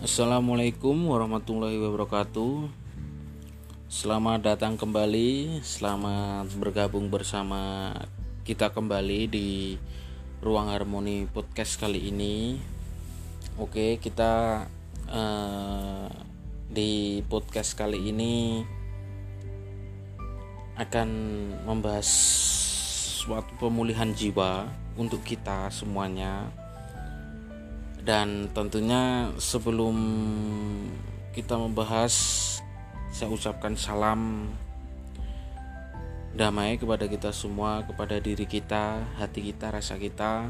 Assalamualaikum warahmatullahi wabarakatuh. Selamat datang kembali, selamat bergabung bersama kita kembali di Ruang Harmoni Podcast kali ini. Oke, kita uh, di podcast kali ini akan membahas suatu pemulihan jiwa untuk kita semuanya dan tentunya sebelum kita membahas saya ucapkan salam damai kepada kita semua kepada diri kita hati kita rasa kita.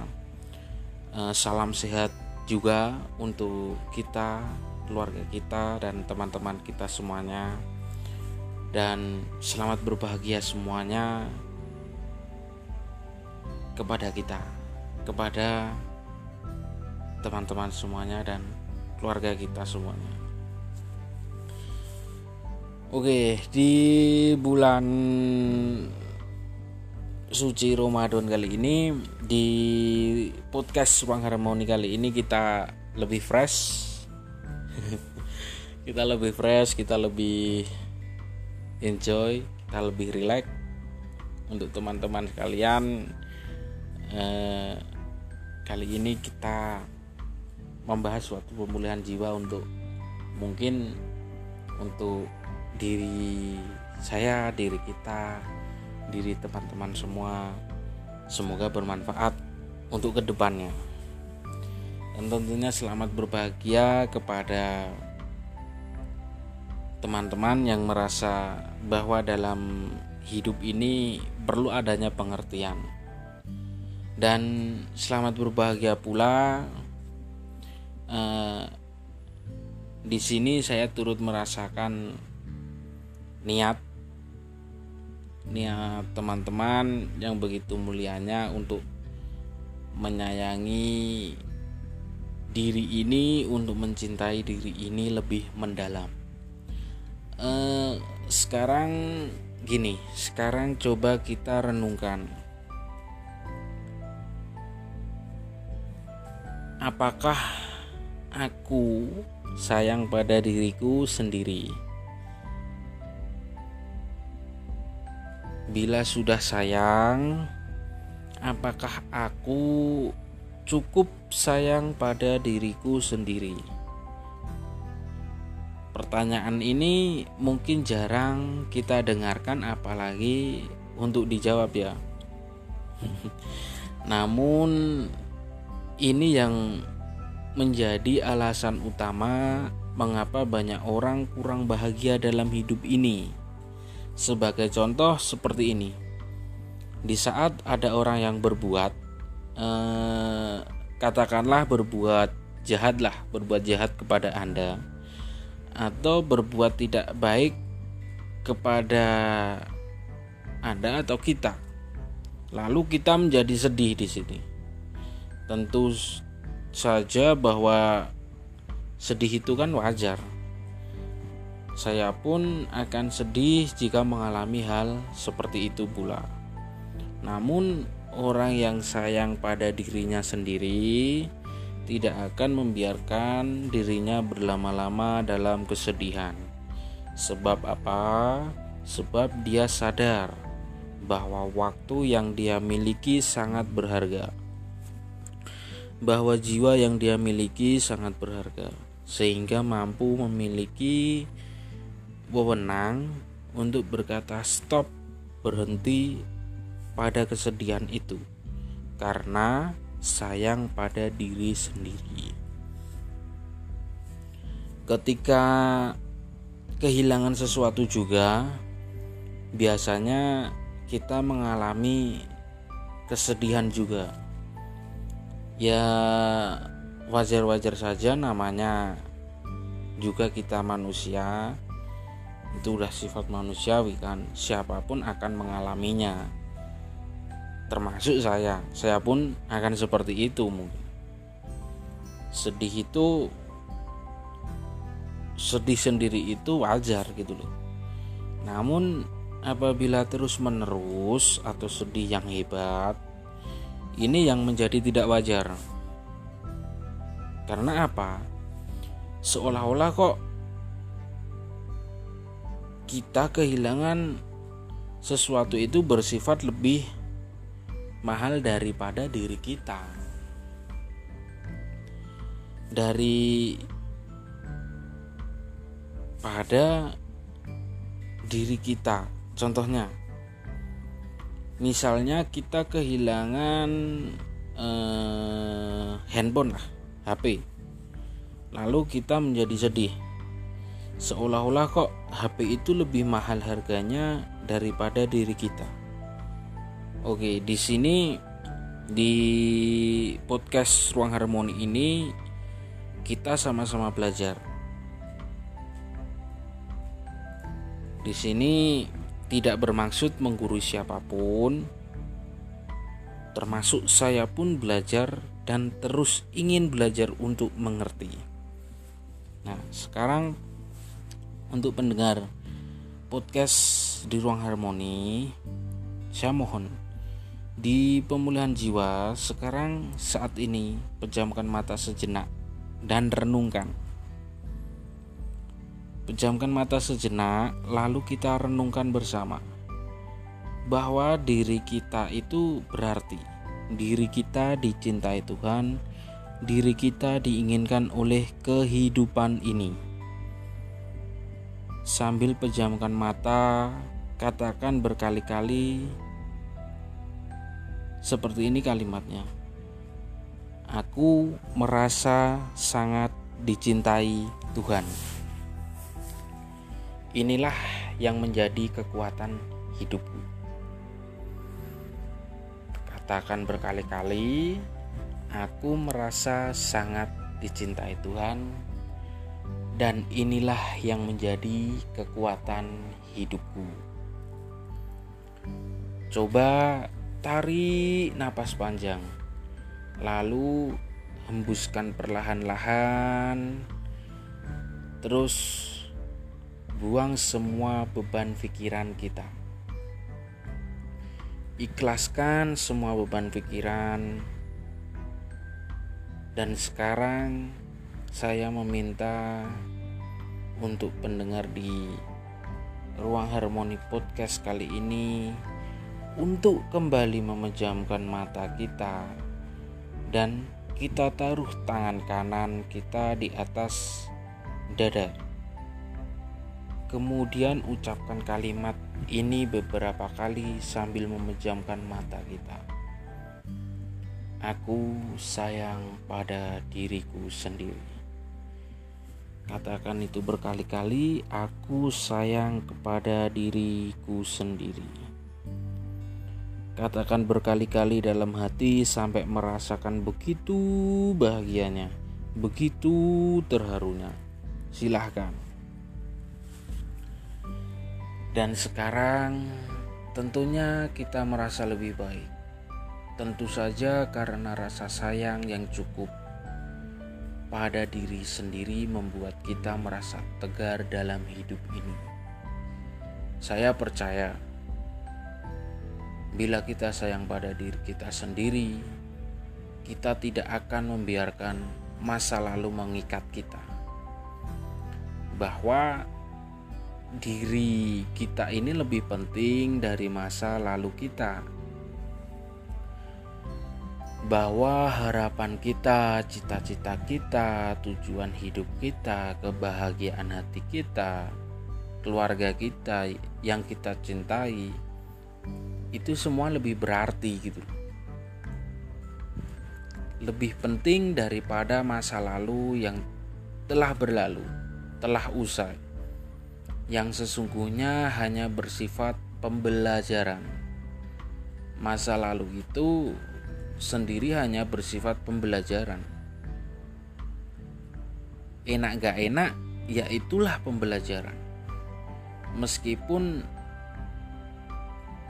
Eh, salam sehat juga untuk kita keluarga kita dan teman-teman kita semuanya. Dan selamat berbahagia semuanya kepada kita kepada teman-teman semuanya dan keluarga kita semuanya. Oke, di bulan suci Ramadan kali ini di podcast Ruang Harmoni kali ini kita lebih fresh. kita lebih fresh, kita lebih enjoy, kita lebih relax untuk teman-teman sekalian. Eh, kali ini kita membahas suatu pemulihan jiwa untuk mungkin untuk diri saya, diri kita, diri teman-teman semua. Semoga bermanfaat untuk ke depannya. Dan tentunya selamat berbahagia kepada teman-teman yang merasa bahwa dalam hidup ini perlu adanya pengertian. Dan selamat berbahagia pula Eh, di sini saya turut merasakan niat niat teman-teman yang begitu mulianya untuk menyayangi diri ini untuk mencintai diri ini lebih mendalam. Eh, sekarang gini, sekarang coba kita renungkan. Apakah aku sayang pada diriku sendiri. Bila sudah sayang, apakah aku cukup sayang pada diriku sendiri? Pertanyaan ini mungkin jarang kita dengarkan, apalagi untuk dijawab, ya. Namun, ini yang menjadi alasan utama mengapa banyak orang kurang bahagia dalam hidup ini. Sebagai contoh seperti ini. Di saat ada orang yang berbuat eh, katakanlah berbuat jahatlah, berbuat jahat kepada Anda atau berbuat tidak baik kepada Anda atau kita. Lalu kita menjadi sedih di sini. Tentu saja bahwa sedih itu kan wajar. Saya pun akan sedih jika mengalami hal seperti itu pula. Namun, orang yang sayang pada dirinya sendiri tidak akan membiarkan dirinya berlama-lama dalam kesedihan. Sebab apa? Sebab dia sadar bahwa waktu yang dia miliki sangat berharga bahwa jiwa yang dia miliki sangat berharga, sehingga mampu memiliki wewenang untuk berkata stop, berhenti pada kesedihan itu, karena sayang pada diri sendiri. Ketika kehilangan sesuatu juga, biasanya kita mengalami kesedihan juga ya wajar-wajar saja namanya juga kita manusia. Itu udah sifat manusiawi kan. Siapa pun akan mengalaminya. Termasuk saya. Saya pun akan seperti itu mungkin. Sedih itu sedih sendiri itu wajar gitu loh. Namun apabila terus menerus atau sedih yang hebat ini yang menjadi tidak wajar. Karena apa? seolah-olah kok kita kehilangan sesuatu itu bersifat lebih mahal daripada diri kita. Dari pada diri kita. Contohnya, misalnya kita kehilangan eh, handphone lah, HP. Lalu kita menjadi sedih. Seolah-olah kok HP itu lebih mahal harganya daripada diri kita. Oke, di sini di podcast Ruang Harmoni ini kita sama-sama belajar. Di sini tidak bermaksud menggurui siapa pun, termasuk saya pun belajar dan terus ingin belajar untuk mengerti. Nah, sekarang untuk pendengar podcast di ruang harmoni, saya mohon di pemulihan jiwa sekarang saat ini pejamkan mata sejenak dan renungkan. Pejamkan mata sejenak, lalu kita renungkan bersama bahwa diri kita itu berarti diri kita dicintai Tuhan, diri kita diinginkan oleh kehidupan ini. Sambil pejamkan mata, katakan berkali-kali seperti ini kalimatnya. Aku merasa sangat dicintai Tuhan. Inilah yang menjadi kekuatan hidupku. Katakan berkali-kali, aku merasa sangat dicintai Tuhan, dan inilah yang menjadi kekuatan hidupku. Coba Tarik napas panjang, lalu hembuskan perlahan-lahan, terus buang semua beban pikiran kita. Ikhlaskan semua beban pikiran, dan sekarang saya meminta untuk pendengar di ruang harmoni podcast kali ini untuk kembali memejamkan mata kita dan kita taruh tangan kanan kita di atas dada. Kemudian ucapkan kalimat ini beberapa kali sambil memejamkan mata kita. Aku sayang pada diriku sendiri. Katakan itu berkali-kali, aku sayang kepada diriku sendiri. Katakan berkali-kali dalam hati sampai merasakan begitu bahagianya, begitu terharunya. Silahkan. Dan sekarang tentunya kita merasa lebih baik. Tentu saja karena rasa sayang yang cukup pada diri sendiri membuat kita merasa tegar dalam hidup ini. Saya percaya Bila kita sayang pada diri kita sendiri, kita tidak akan membiarkan masa lalu mengikat kita. Bahwa diri kita ini lebih penting dari masa lalu kita. Bahwa harapan kita, cita-cita kita, tujuan hidup kita, kebahagiaan hati kita, keluarga kita yang kita cintai itu semua lebih berarti gitu lebih penting daripada masa lalu yang telah berlalu, telah usai, yang sesungguhnya hanya bersifat pembelajaran. Masa lalu itu sendiri hanya bersifat pembelajaran. Enak gak enak, ya itulah pembelajaran. Meskipun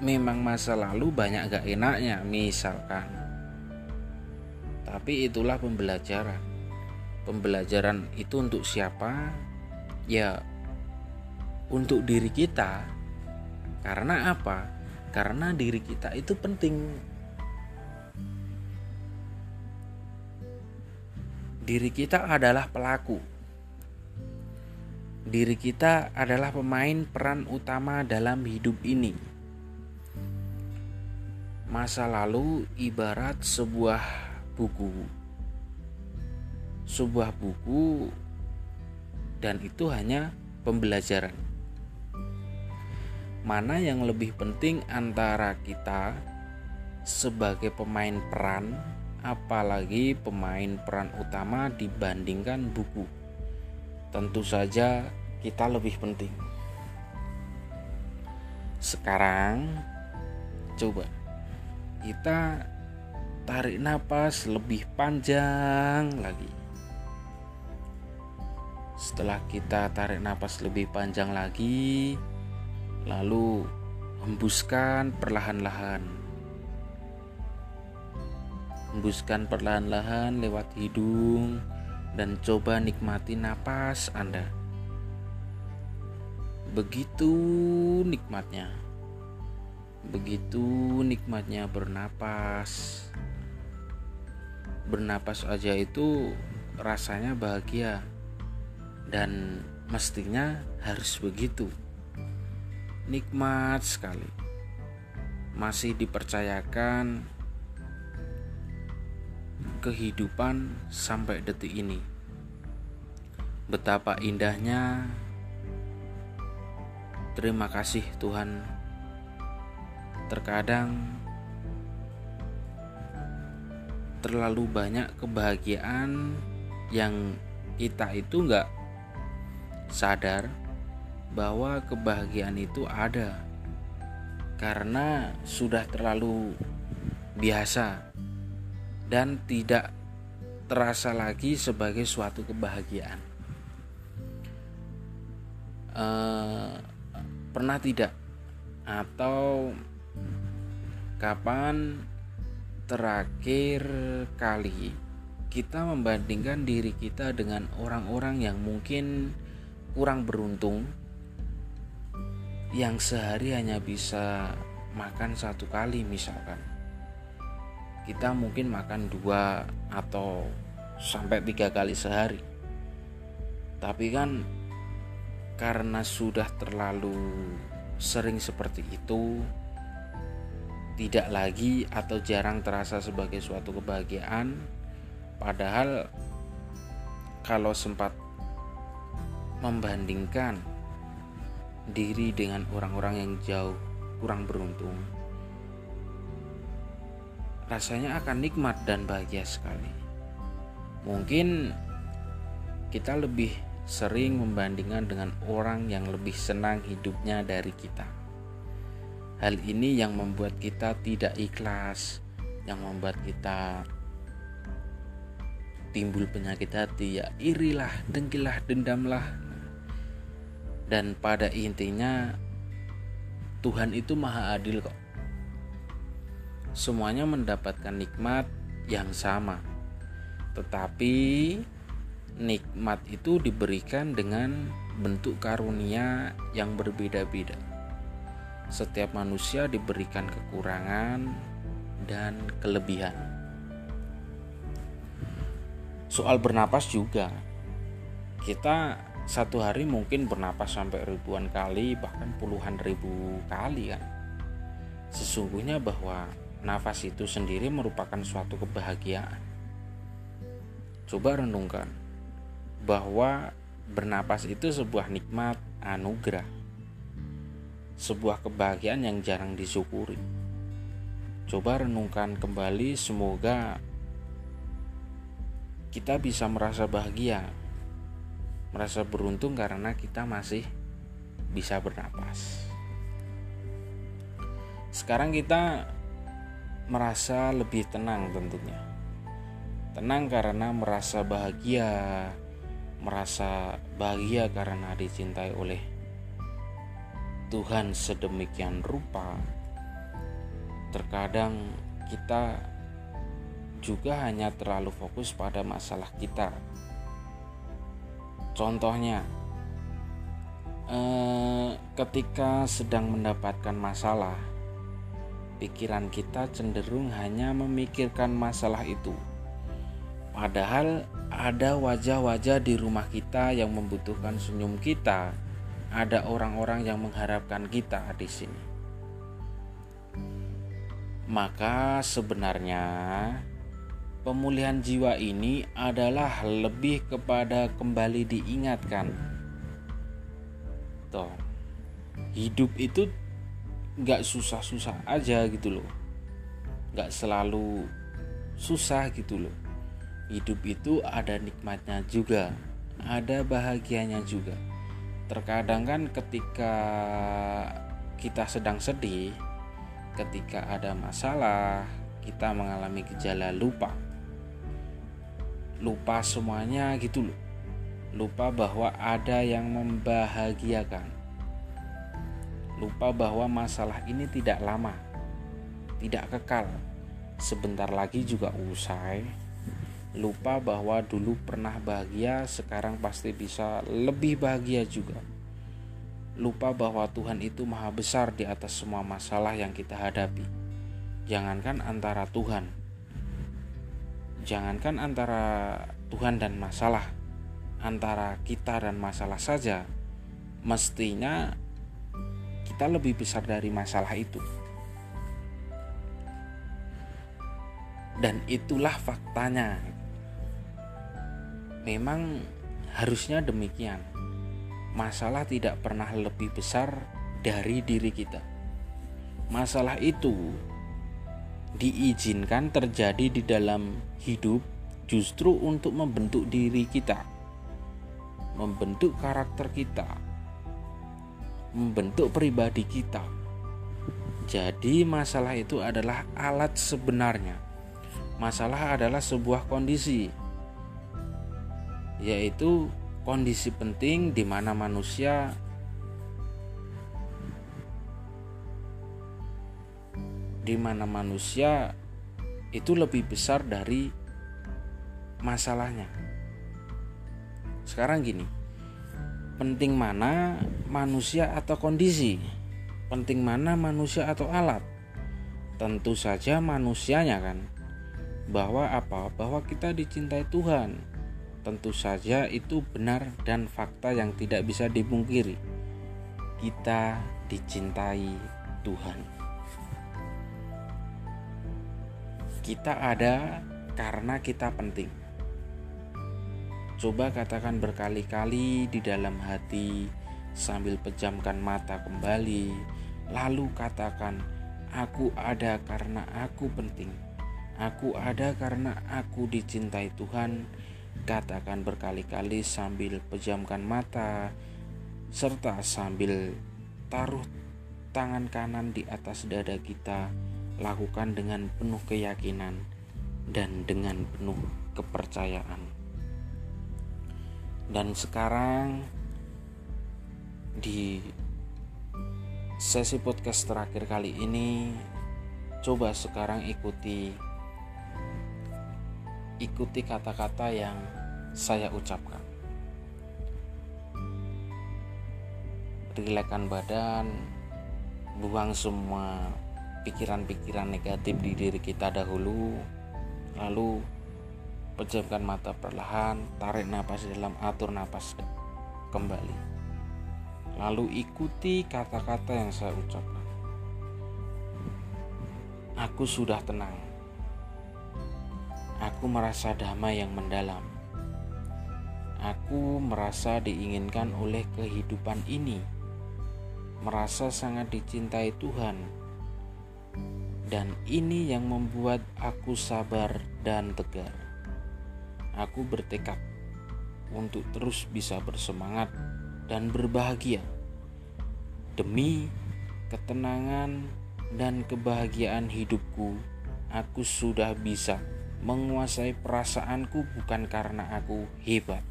memang masa lalu banyak gak enaknya misalkan tapi itulah pembelajaran pembelajaran itu untuk siapa ya untuk diri kita. Karena apa? Karena diri kita itu penting. Diri kita adalah pelaku. Diri kita adalah pemain peran utama dalam hidup ini. Masa lalu ibarat sebuah buku, sebuah buku, dan itu hanya pembelajaran. Mana yang lebih penting antara kita sebagai pemain peran, apalagi pemain peran utama dibandingkan buku? Tentu saja kita lebih penting. Sekarang, coba kita tarik napas lebih panjang lagi. Setelah kita tarik napas lebih panjang lagi, lalu hembuskan perlahan-lahan. Hembuskan perlahan-lahan lewat hidung dan coba nikmati napas Anda. Begitu nikmatnya Begitu nikmatnya bernapas. Bernapas aja itu rasanya bahagia dan mestinya harus begitu. Nikmat sekali. Masih dipercayakan kehidupan sampai detik ini. Betapa indahnya. Terima kasih Tuhan terkadang terlalu banyak kebahagiaan yang kita itu nggak sadar bahwa kebahagiaan itu ada. Karena sudah terlalu biasa dan tidak terasa lagi sebagai suatu kebahagiaan. Uh, pernah tidak? Atau Kapan terakhir kali kita membandingkan diri kita dengan orang-orang yang mungkin kurang beruntung yang sehari hanya bisa makan satu kali misalkan. Kita mungkin makan dua atau sampai tiga kali sehari. Tapi kan karena sudah terlalu sering seperti itu tidak lagi atau jarang terasa sebagai suatu kebahagiaan. Padahal kalau sempat membandingkan diri dengan orang-orang yang jauh kurang beruntung. Rasanya akan nikmat dan bahagia sekali. Mungkin kita lebih sering membandingkan dengan orang yang lebih senang hidupnya dari kita. Hal ini yang membuat kita tidak ikhlas, yang membuat kita timbul penyakit hati. Ya irilah, dengkilah, dendamlah. Dan pada intinya Tuhan itu maha adil kok. Semuanya mendapatkan nikmat yang sama. Tetapi nikmat itu diberikan dengan bentuk karunia yang berbeda-beda setiap manusia diberikan kekurangan dan kelebihan. Soal bernapas juga, kita satu hari mungkin bernapas sampai ribuan kali, bahkan puluhan ribu kali kan. Sesungguhnya bahwa nafas itu sendiri merupakan suatu kebahagiaan. Coba renungkan bahwa bernapas itu sebuah nikmat anugerah sebuah kebahagiaan yang jarang disyukuri. Coba renungkan kembali, semoga kita bisa merasa bahagia, merasa beruntung karena kita masih bisa bernapas. Sekarang kita merasa lebih tenang tentunya. Tenang karena merasa bahagia, merasa bahagia karena dicintai oleh Tuhan sedemikian rupa, terkadang kita juga hanya terlalu fokus pada masalah kita. Contohnya, eh, ketika sedang mendapatkan masalah, pikiran kita cenderung hanya memikirkan masalah itu, padahal ada wajah-wajah di rumah kita yang membutuhkan senyum kita, ada orang-orang yang mengharapkan kita di sini. Maka sebenarnya pemulihan jiwa ini adalah lebih kepada kembali diingatkan. Toh, hidup itu nggak susah-susah aja gitu loh, nggak selalu susah gitu loh hidup itu ada nikmatnya juga, ada bahagianya juga. Terkadang kan ketika kita sedang sedih, ketika ada masalah, kita mengalami gejala lupa. Lupa semuanya gitu loh. Lupa bahwa ada yang membahagiakan. Lupa bahwa masalah ini tidak lama, tidak kekal. Sebentar lagi juga usai lupa bahwa dulu pernah bahagia, sekarang pasti bisa lebih bahagia juga. Lupa bahwa Tuhan itu maha besar di atas semua masalah yang kita hadapi. Jangankan antara Tuhan, jangankan antara Tuhan dan masalah, antara kita dan masalah saja, mestinya kita lebih besar dari masalah itu. Dan itulah faktanya Memang harusnya demikian. Masalah tidak pernah lebih besar dari diri kita. Masalah itu diizinkan terjadi di dalam hidup justru untuk membentuk diri kita, membentuk karakter kita, membentuk pribadi kita. Jadi, masalah itu adalah alat sebenarnya. Masalah adalah sebuah kondisi yaitu kondisi penting di mana manusia di mana manusia itu lebih besar dari masalahnya. Sekarang gini, penting mana manusia atau kondisi? Penting mana manusia atau alat? Tentu saja manusianya kan. Bahwa apa? Bahwa kita dicintai Tuhan tentu saja itu benar dan fakta yang tidak bisa dipungkiri. Kita dicintai Tuhan. Kita ada karena kita penting. Coba katakan berkali-kali di dalam hati sambil pejamkan mata kembali, lalu katakan, "Aku ada karena aku penting. Aku ada karena aku dicintai Tuhan." Katakan berkali-kali sambil pejamkan mata serta sambil taruh tangan kanan di atas dada kita. Lakukan dengan penuh keyakinan dan dengan penuh kepercayaan. Dan sekarang di sesi podcast terakhir kali ini coba sekarang ikuti ikuti kata-kata yang saya ucapkan. Rilekan badan, buang semua pikiran-pikiran negatif di diri kita dahulu, lalu pejamkan mata perlahan, tarik nafas dalam, atur nafas kembali. Lalu ikuti kata-kata yang saya ucapkan. Aku sudah tenang Aku merasa damai yang mendalam. Aku merasa diinginkan oleh kehidupan ini, merasa sangat dicintai Tuhan, dan ini yang membuat aku sabar dan tegar. Aku bertekad untuk terus bisa bersemangat dan berbahagia demi ketenangan dan kebahagiaan hidupku. Aku sudah bisa menguasai perasaanku bukan karena aku hebat,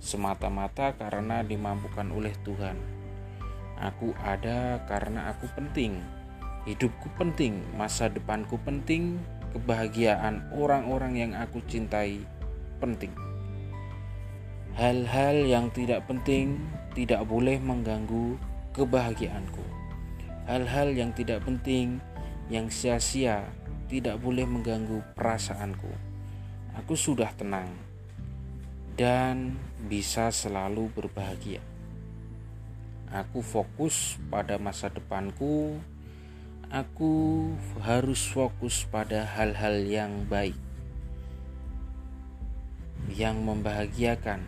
semata-mata karena dimampukan oleh Tuhan. Aku ada karena aku penting, hidupku penting, masa depanku penting, kebahagiaan orang-orang yang aku cintai penting. Hal-hal yang tidak penting tidak boleh mengganggu kebahagiaanku. Hal-hal yang tidak penting, yang sia-sia tidak boleh mengganggu perasaanku. Aku sudah tenang. dan bisa selalu berbahagia. Aku fokus pada masa depanku. Aku harus fokus pada hal-hal yang baik, yang membahagiakan,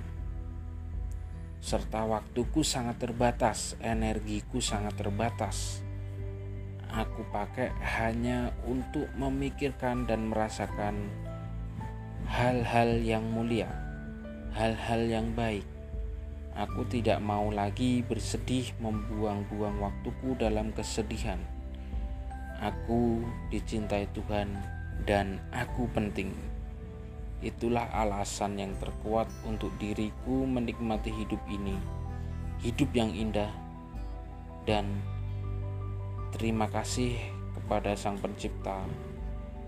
serta waktuku sangat terbatas, energiku sangat terbatas. Aku pakai hanya untuk memikirkan dan merasakan hal-hal yang mulia, hal-hal yang baik Aku tidak mau lagi bersedih membuang-buang waktuku dalam kesedihan. Aku dicintai Tuhan dan aku penting. Itulah alasan yang terkuat untuk diriku menikmati hidup ini. Hidup yang indah dan terima kasih kepada Sang Pencipta.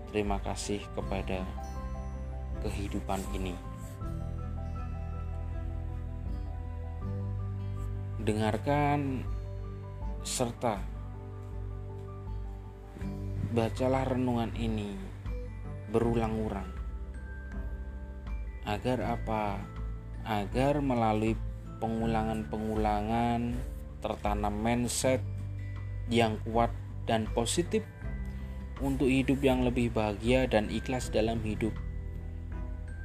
Terima kasih kepada kehidupan ini. dengarkan serta bacalah renungan ini berulang-ulang agar apa? Agar melalui pengulangan-pengulangan tertanam mindset yang kuat dan positif untuk hidup yang lebih bahagia dan ikhlas dalam hidup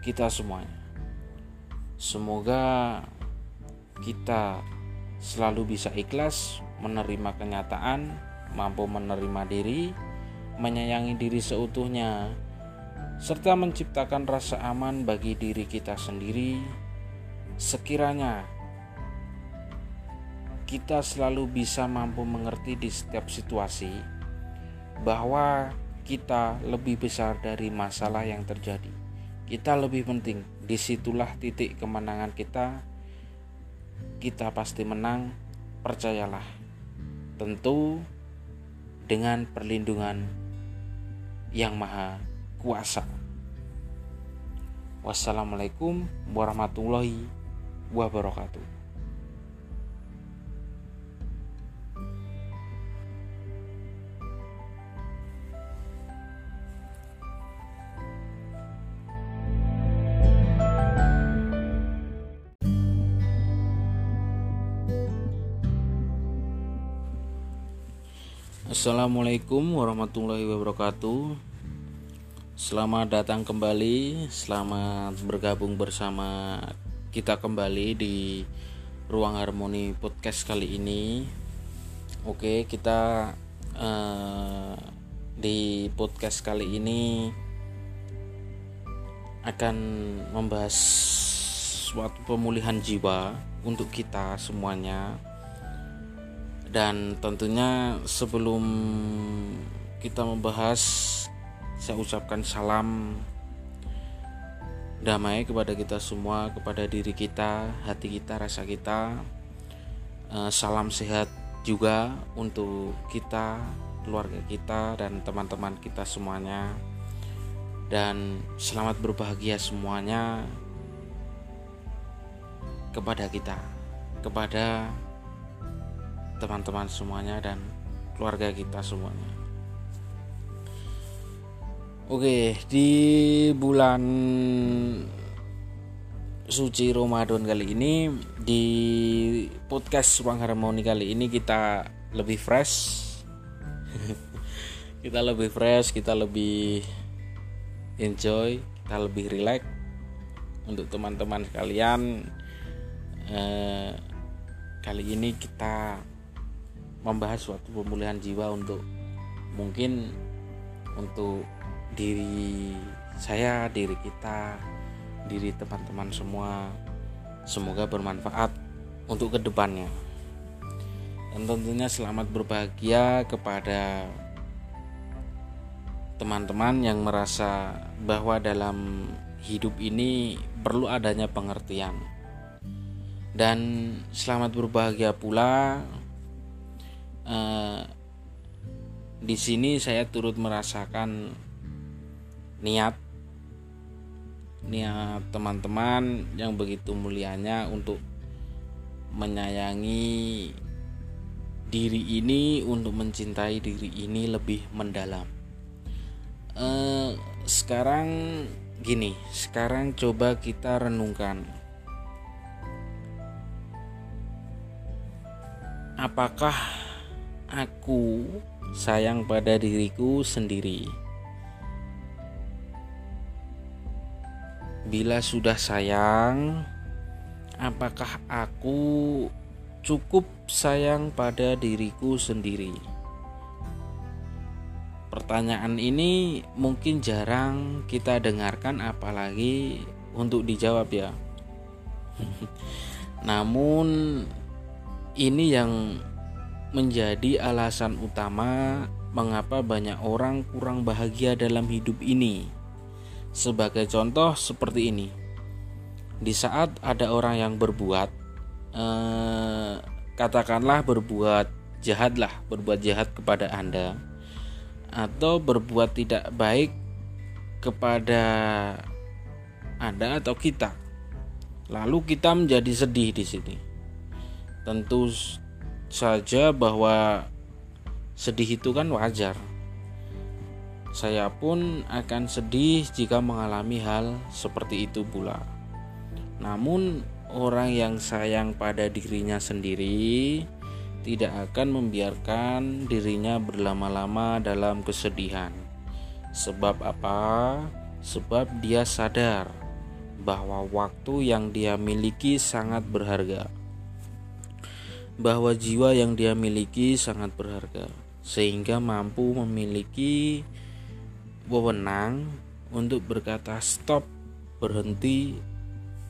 kita semuanya. Semoga kita selalu bisa ikhlas menerima kenyataan, mampu menerima diri, menyayangi diri seutuhnya, serta menciptakan rasa aman bagi diri kita sendiri. Sekiranya kita selalu bisa mampu mengerti di setiap situasi bahwa kita lebih besar dari masalah yang terjadi. Kita lebih penting, di situlah titik kemenangan kita kita pasti menang, percayalah. Tentu dengan perlindungan yang maha kuasa. Wassalamualaikum warahmatullahi wabarakatuh. Assalamualaikum warahmatullahi wabarakatuh. Selamat datang kembali Selamat bergabung bersama kita kembali di Ruang Harmoni Podcast kali ini. Oke kita uh, di podcast kali ini Akan membahas suatu pemulihan jiwa untuk kita semuanya dan tentunya sebelum kita membahas saya ucapkan salam damai kepada kita semua kepada diri kita hati kita rasa kita. Eh, salam sehat juga untuk kita keluarga kita dan teman-teman kita semuanya. Dan selamat berbahagia semuanya kepada kita kepada teman-teman semuanya dan keluarga kita semuanya. Oke, di bulan suci Ramadan kali ini di podcast Ruang Harmoni kali ini kita lebih fresh. kita lebih fresh, kita lebih enjoy, kita lebih relax untuk teman-teman sekalian. Eh, kali ini kita membahas suatu pemulihan jiwa untuk mungkin untuk diri saya, diri kita, diri teman-teman semua. Semoga bermanfaat untuk ke depannya. Dan tentunya selamat berbahagia kepada teman-teman yang merasa bahwa dalam hidup ini perlu adanya pengertian. Dan selamat berbahagia pula Eh, di sini saya turut merasakan niat niat teman-teman yang begitu mulianya untuk menyayangi diri ini untuk mencintai diri ini lebih mendalam. Eh, sekarang gini, sekarang coba kita renungkan. Apakah aku sayang pada diriku sendiri? Bila sudah sayang, apakah aku cukup sayang pada diriku sendiri? Pertanyaan ini mungkin jarang kita dengarkan, apalagi untuk dijawab, ya. Namun, ini yang menjadi alasan utama mengapa banyak orang kurang bahagia dalam hidup ini sebagai contoh seperti ini. Di saat ada orang yang berbuat eh, katakanlah berbuat jahat lah, berbuat jahat kepada Anda atau berbuat tidak baik kepada Anda atau kita. Lalu kita menjadi sedih di sini. Tentu saja bahwa sedih itu kan wajar saya pun akan sedih jika mengalami hal seperti itu pula. Namun, orang yang sayang pada dirinya sendiri tidak akan membiarkan dirinya berlama-lama dalam kesedihan. Sebab apa? Sebab dia sadar bahwa waktu yang dia miliki sangat berharga. Bahwa jiwa yang dia miliki sangat berharga, sehingga mampu memiliki wewenang untuk berkata stop berhenti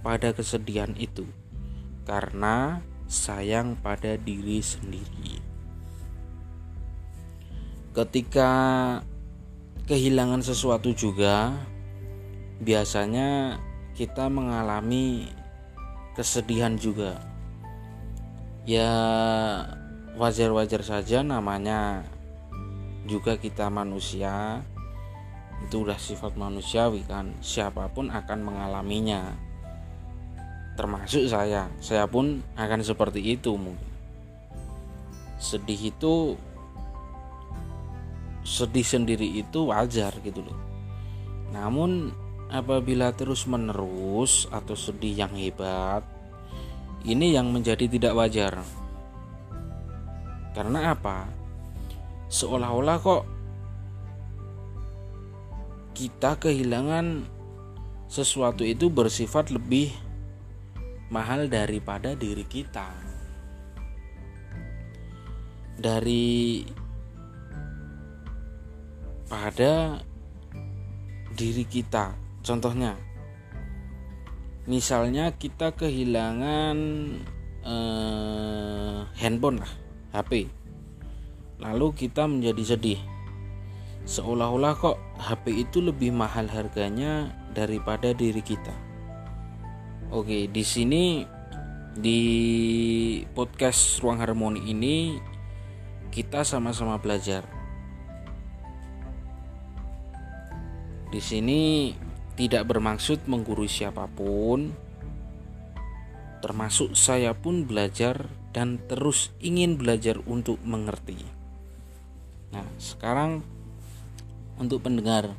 pada kesedihan itu karena sayang pada diri sendiri. Ketika kehilangan sesuatu juga biasanya kita mengalami kesedihan juga. Ya wajar-wajar saja namanya juga kita manusia. Itu udah sifat manusiawi kan. Siapa pun akan mengalaminya. Termasuk saya. Saya pun akan seperti itu mungkin. Sedih itu sedih sendiri itu wajar gitu loh. Namun apabila terus menerus atau sedih yang hebat ini yang menjadi tidak wajar karena apa seolah-olah kok kita kehilangan sesuatu itu bersifat lebih mahal daripada diri kita. Dari pada diri kita. Contohnya, misalnya kita kehilangan eh, handphone lah, HP. Lalu kita menjadi sedih seolah-olah kok HP itu lebih mahal harganya daripada diri kita. Oke, di sini di podcast Ruang Harmoni ini kita sama-sama belajar. Di sini tidak bermaksud menggurui siapa pun, termasuk saya pun belajar dan terus ingin belajar untuk mengerti. Nah, sekarang untuk pendengar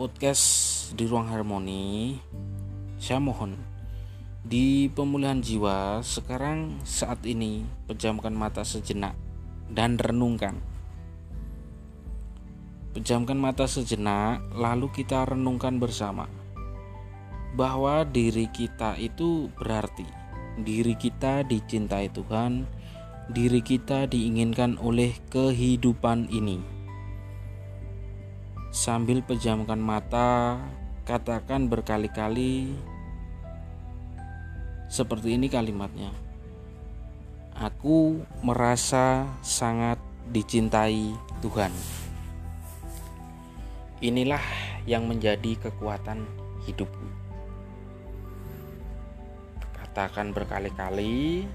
podcast di ruang harmoni saya mohon di pemulihan jiwa sekarang saat ini pejamkan mata sejenak dan renungkan pejamkan mata sejenak lalu kita renungkan bersama bahwa diri kita itu berarti diri kita dicintai Tuhan diri kita diinginkan oleh kehidupan ini Sambil pejamkan mata, katakan berkali-kali seperti ini kalimatnya. Aku merasa sangat dicintai Tuhan. Inilah yang menjadi kekuatan hidupku. Katakan berkali-kali,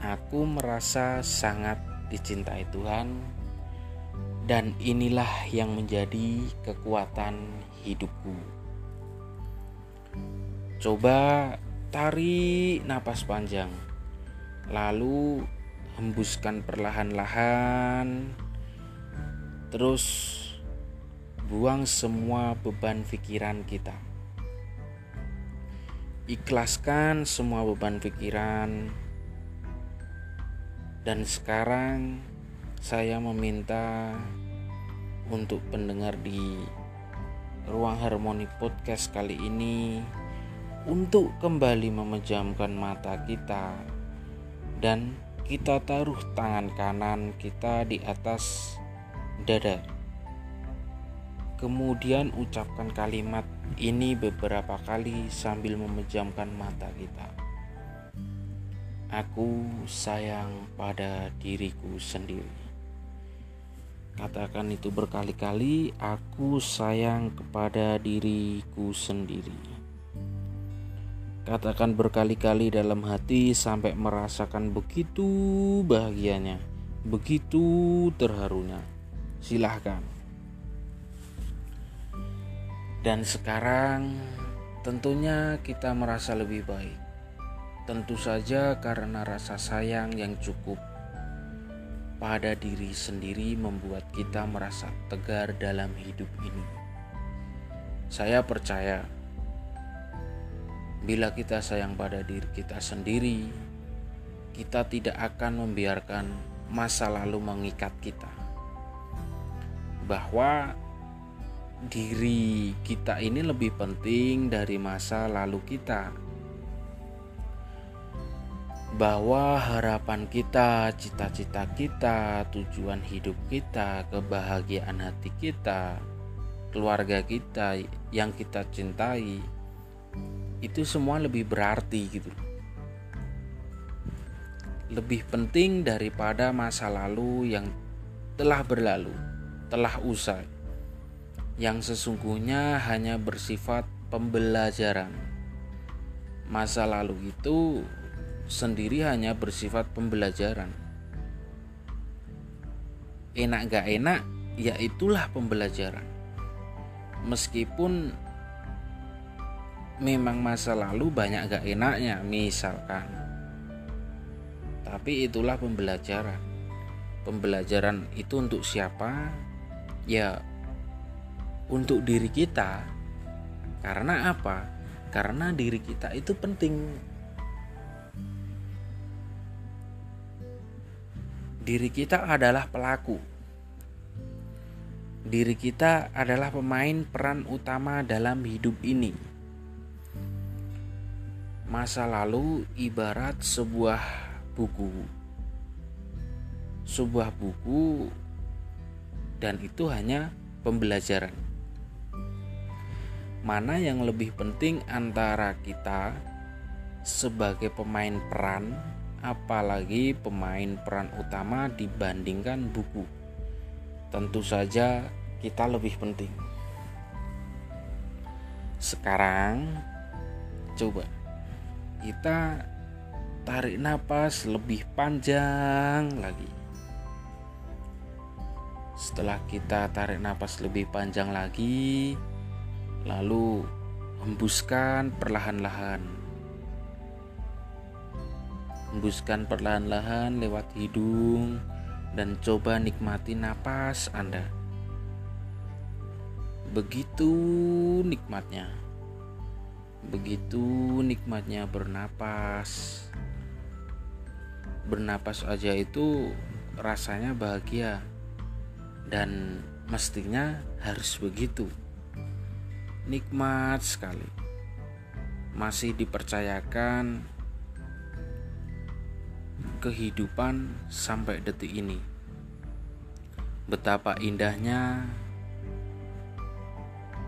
aku merasa sangat dicintai Tuhan dan inilah yang menjadi kekuatan hidupku. Coba tarik napas panjang, lalu hembuskan perlahan-lahan, terus buang semua beban pikiran kita. Ikhlaskan semua beban pikiran, Dan sekarang saya meminta untuk pendengar di Ruang Harmoni Podcast kali ini untuk kembali memejamkan mata kita dan kita taruh tangan kanan kita di atas dada. Kemudian ucapkan kalimat ini beberapa kali sambil memejamkan mata kita. Aku sayang pada diriku sendiri. Katakan itu berkali-kali, aku sayang kepada diriku sendiri. Katakan berkali-kali dalam hati sampai merasakan begitu bahagianya, begitu terharunya. Silahkan. Dan sekarang tentunya kita merasa lebih baik Tentu saja karena rasa sayang yang cukup pada diri sendiri membuat kita merasa tegar dalam hidup ini. Saya percaya bila kita sayang pada diri kita sendiri, kita tidak akan membiarkan masa lalu mengikat kita. Bahwa diri kita ini lebih penting dari masa lalu kita bahwa harapan kita, cita-cita kita, tujuan hidup kita, kebahagiaan hati kita, keluarga kita yang kita cintai itu semua lebih berarti gitu. Lebih penting daripada masa lalu yang telah berlalu, telah usai. Yang sesungguhnya hanya bersifat pembelajaran. Masa lalu itu sendiri hanya bersifat pembelajaran. Enak gak enak, ya itulah pembelajaran. Meskipun memang masa lalu banyak gak enaknya, misalkan. Tapi itulah pembelajaran. Pembelajaran itu untuk siapa? Ya, untuk diri kita. Karena apa? Karena diri kita itu penting diri kita adalah pelaku. Diri kita adalah pemain peran utama dalam hidup ini. Masa lalu ibarat sebuah buku. Sebuah buku dan itu hanya pembelajaran. Mana yang lebih penting antara kita sebagai pemain peran apalagi pemain peran utama dibandingkan buku. Tentu saja kita lebih penting. Sekarang coba kita tarik nafas lebih panjang lagi. Setelah kita tarik nafas lebih panjang lagi, lalu hembuskan perlahan-lahan Hembuskan perlahan-lahan lewat hidung dan coba nikmati napas Anda. Begitu nikmatnya. Begitu nikmatnya bernapas. Bernapas aja itu rasanya bahagia dan mestinya harus begitu. Nikmat sekali. Masih dipercayakan kehidupan sampai detik ini. Betapa indahnya.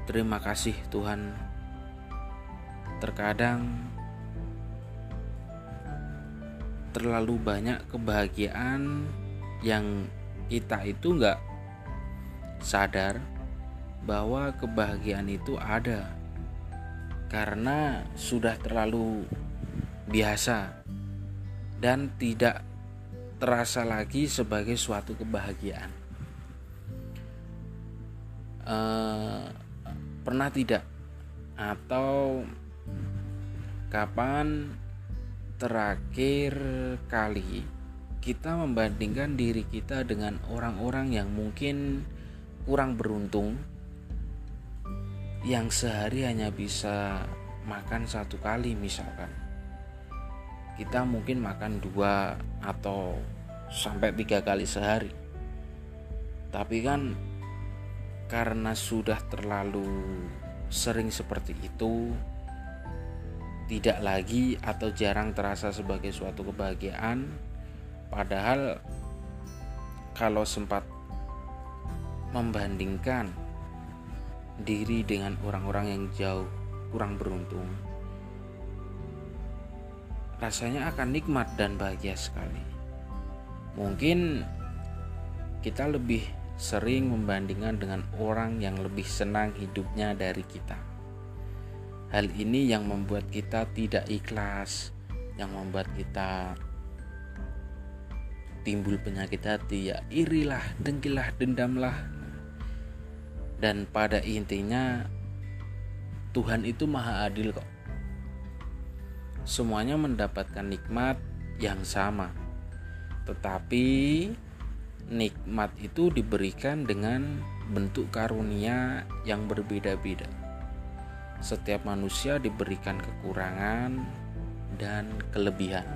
Terima kasih Tuhan. Terkadang terlalu banyak kebahagiaan yang kita itu nggak sadar bahwa kebahagiaan itu ada. Karena sudah terlalu biasa dan tidak terasa lagi sebagai suatu kebahagiaan. Uh, pernah tidak? Atau kapan terakhir kali kita membandingkan diri kita dengan orang-orang yang mungkin kurang beruntung yang sehari hanya bisa makan satu kali misalkan. Kita mungkin makan dua atau sampai tiga kali sehari. Tapi kan karena sudah terlalu sering seperti itu tidak lagi atau jarang terasa sebagai suatu kebahagiaan. Padahal kalau sempat membandingkan diri dengan orang-orang yang jauh kurang beruntung rasanya akan nikmat dan bahagia sekali mungkin kita lebih sering membandingkan dengan orang yang lebih senang hidupnya dari kita. Hal ini yang membuat kita tidak ikhlas, yang membuat kita timbul penyakit hati, ya irilah, dengkilah, dendamlah. Dan pada intinya Tuhan itu maha adil kok. Semuanya mendapatkan nikmat yang sama. Tetapi nikmat itu diberikan dengan bentuk karunia yang berbeda-beda. Setiap manusia diberikan kekurangan dan kelebihan.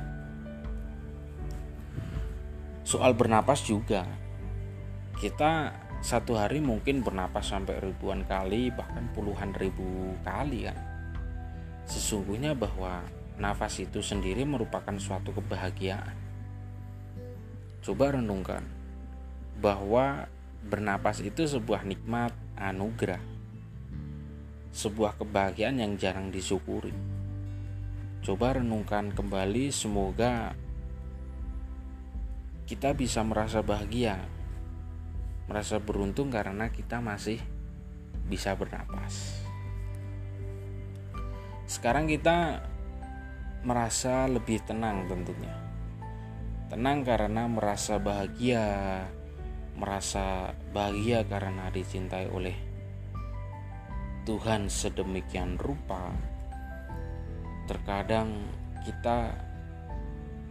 Soal bernapas juga, kita satu hari mungkin bernapas sampai ribuan kali, bahkan puluhan ribu kali kan. Sesungguhnya bahwa nafas itu sendiri merupakan suatu kebahagiaan. Coba renungkan, bahwa bernapas itu sebuah nikmat anugerah, sebuah kebahagiaan yang jarang disyukuri. Coba renungkan kembali, semoga kita bisa merasa bahagia, merasa beruntung karena kita masih bisa bernapas. Sekarang kita merasa lebih tenang tentunya. Tenang karena merasa bahagia, merasa bahagia karena dicintai oleh Tuhan sedemikian rupa, terkadang kita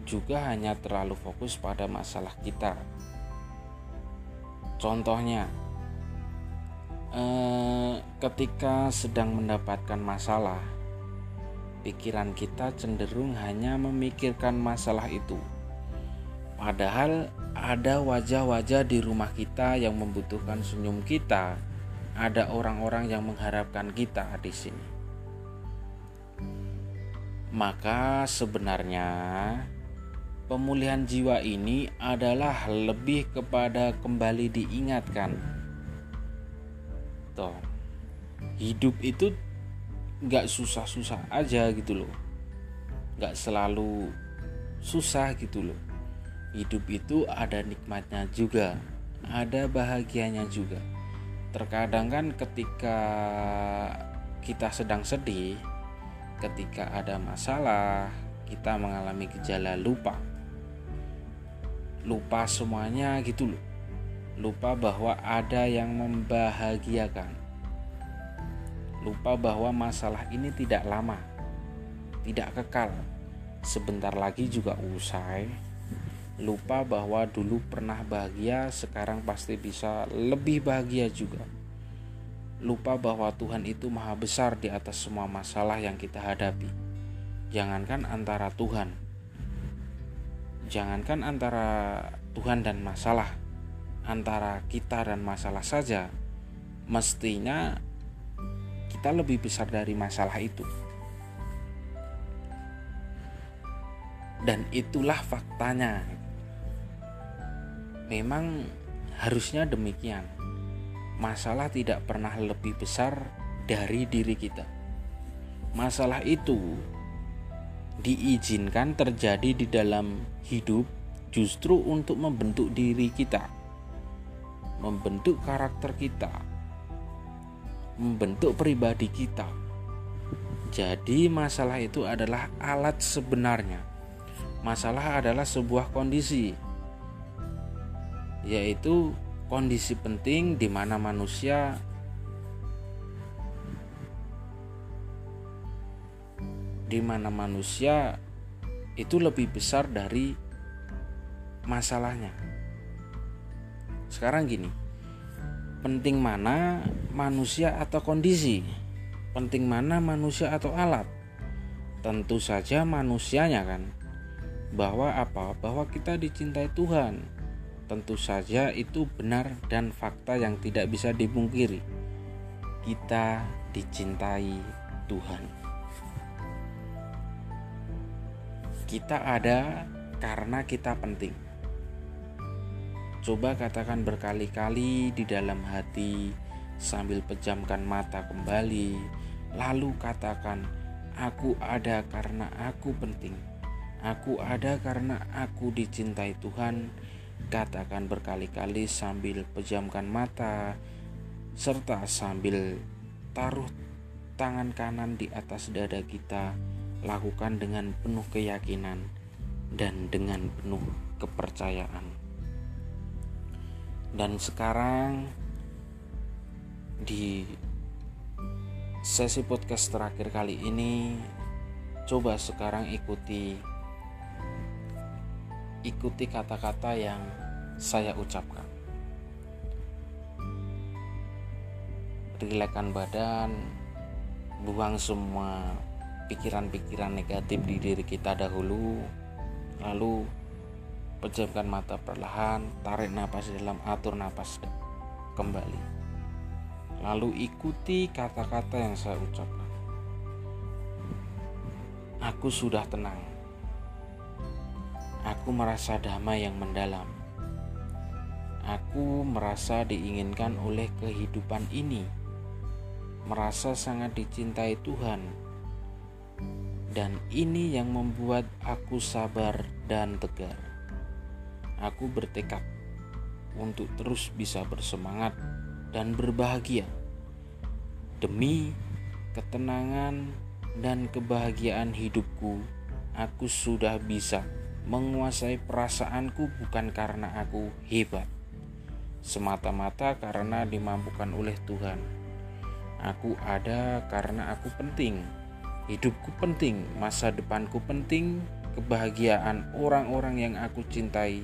juga hanya terlalu fokus pada masalah kita. Contohnya, eh, ketika sedang mendapatkan masalah, pikiran kita cenderung hanya memikirkan masalah itu Padahal ada wajah-wajah di rumah kita yang membutuhkan senyum kita. Ada orang-orang yang mengharapkan kita di sini. Maka sebenarnya pemulihan jiwa ini adalah lebih kepada kembali diingatkan. Toh, hidup itu nggak susah-susah aja gitu loh. Nggak selalu susah gitu loh hidup itu ada nikmatnya juga, ada bahagianya juga. Terkadang kan ketika kita sedang sedih, ketika ada masalah, kita mengalami gejala lupa. Lupa semuanya gitu loh. Lupa bahwa ada yang membahagiakan. Lupa bahwa masalah ini tidak lama, tidak kekal. Sebentar lagi juga usai lupa bahwa dulu pernah bahagia, sekarang pasti bisa lebih bahagia juga. Lupa bahwa Tuhan itu maha besar di atas semua masalah yang kita hadapi. Jangankan antara Tuhan, jangankan antara Tuhan dan masalah, antara kita dan masalah saja, mestinya kita lebih besar dari masalah itu. Dan itulah faktanya Memang harusnya demikian. Masalah tidak pernah lebih besar dari diri kita. Masalah itu diizinkan terjadi di dalam hidup justru untuk membentuk diri kita, membentuk karakter kita, membentuk pribadi kita. Jadi, masalah itu adalah alat sebenarnya. Masalah adalah sebuah kondisi yaitu kondisi penting di mana manusia di mana manusia itu lebih besar dari masalahnya. Sekarang gini, penting mana manusia atau kondisi? Penting mana manusia atau alat? Tentu saja manusianya kan. bahwa apa? Bahwa kita dicintai Tuhan. Tentu saja itu benar dan fakta yang tidak bisa dipungkiri. Kita dicintai Tuhan. Kita ada karena kita penting. Coba katakan berkali-kali di dalam hati sambil pejamkan mata kembali, lalu katakan, "Aku ada karena aku penting." Aku ada karena aku dicintai Tuhan. Katakan berkali-kali sambil pejamkan mata, serta sambil taruh tangan kanan di atas dada kita. Lakukan dengan penuh keyakinan dan dengan penuh kepercayaan. Dan sekarang, di sesi podcast terakhir kali ini, coba sekarang ikuti ikuti kata-kata yang saya ucapkan. Rilekan badan, buang semua pikiran-pikiran negatif di diri kita dahulu, lalu pejamkan mata perlahan, tarik nafas dalam, atur nafas kembali. Lalu ikuti kata-kata yang saya ucapkan. Aku sudah tenang Aku merasa damai yang mendalam. Aku merasa diinginkan oleh kehidupan ini, merasa sangat dicintai Tuhan, dan ini yang membuat aku sabar dan tegar. Aku bertekad untuk terus bisa bersemangat dan berbahagia demi ketenangan dan kebahagiaan hidupku. Aku sudah bisa menguasai perasaanku bukan karena aku hebat, semata-mata karena dimampukan oleh Tuhan. Aku ada karena aku penting, hidupku penting, masa depanku penting, kebahagiaan orang-orang yang aku cintai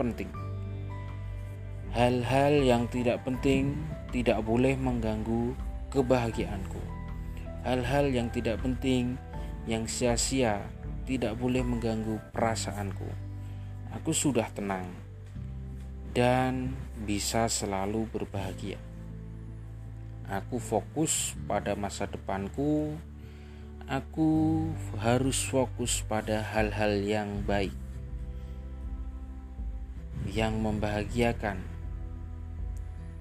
penting. Hal-hal yang tidak penting tidak boleh mengganggu kebahagiaanku. Hal-hal yang tidak penting, yang sia-sia, tidak boleh mengganggu perasaanku. Aku sudah tenang dan bisa selalu berbahagia. Aku fokus pada masa depanku. Aku harus fokus pada hal-hal yang baik, yang membahagiakan,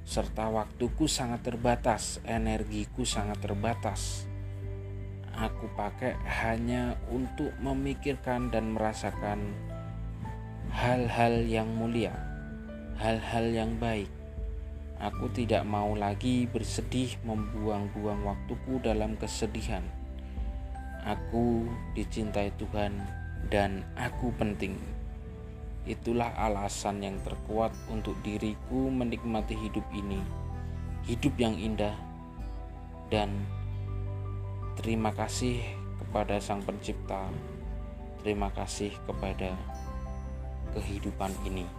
serta waktuku sangat terbatas, energiku sangat terbatas aku pakai hanya untuk memikirkan dan merasakan hal-hal yang mulia, hal-hal yang baik. Aku tidak mau lagi bersedih membuang-buang waktuku dalam kesedihan. Aku dicintai Tuhan dan aku penting. Itulah alasan yang terkuat untuk diriku menikmati hidup ini. Hidup yang indah dan Terima kasih kepada Sang Pencipta. Terima kasih kepada kehidupan ini.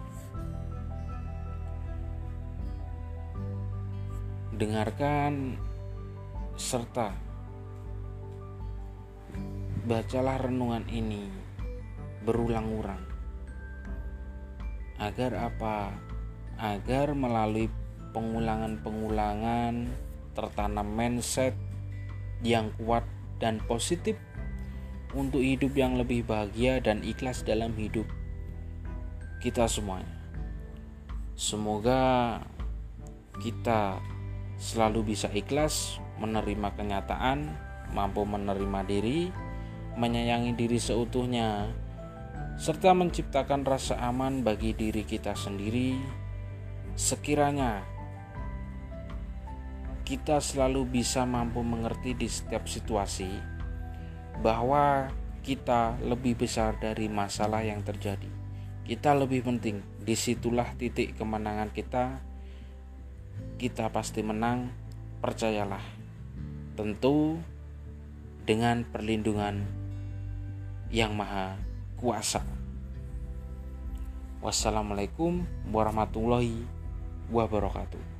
Dengarkan serta bacalah renungan ini berulang-ulang. Agar apa? Agar melalui pengulangan-pengulangan tertanam mindset yang kuat dan positif untuk hidup yang lebih bahagia dan ikhlas dalam hidup kita semuanya. Semoga kita selalu bisa ikhlas menerima kenyataan, mampu menerima diri, menyayangi diri seutuhnya, serta menciptakan rasa aman bagi diri kita sendiri. Sekiranya kita selalu bisa mampu mengerti di setiap situasi bahwa kita lebih besar dari masalah yang terjadi. Kita lebih penting, di situlah titik kemenangan kita. Kita pasti menang, percayalah. Tentu dengan perlindungan yang maha kuasa. Wassalamualaikum warahmatullahi wabarakatuh.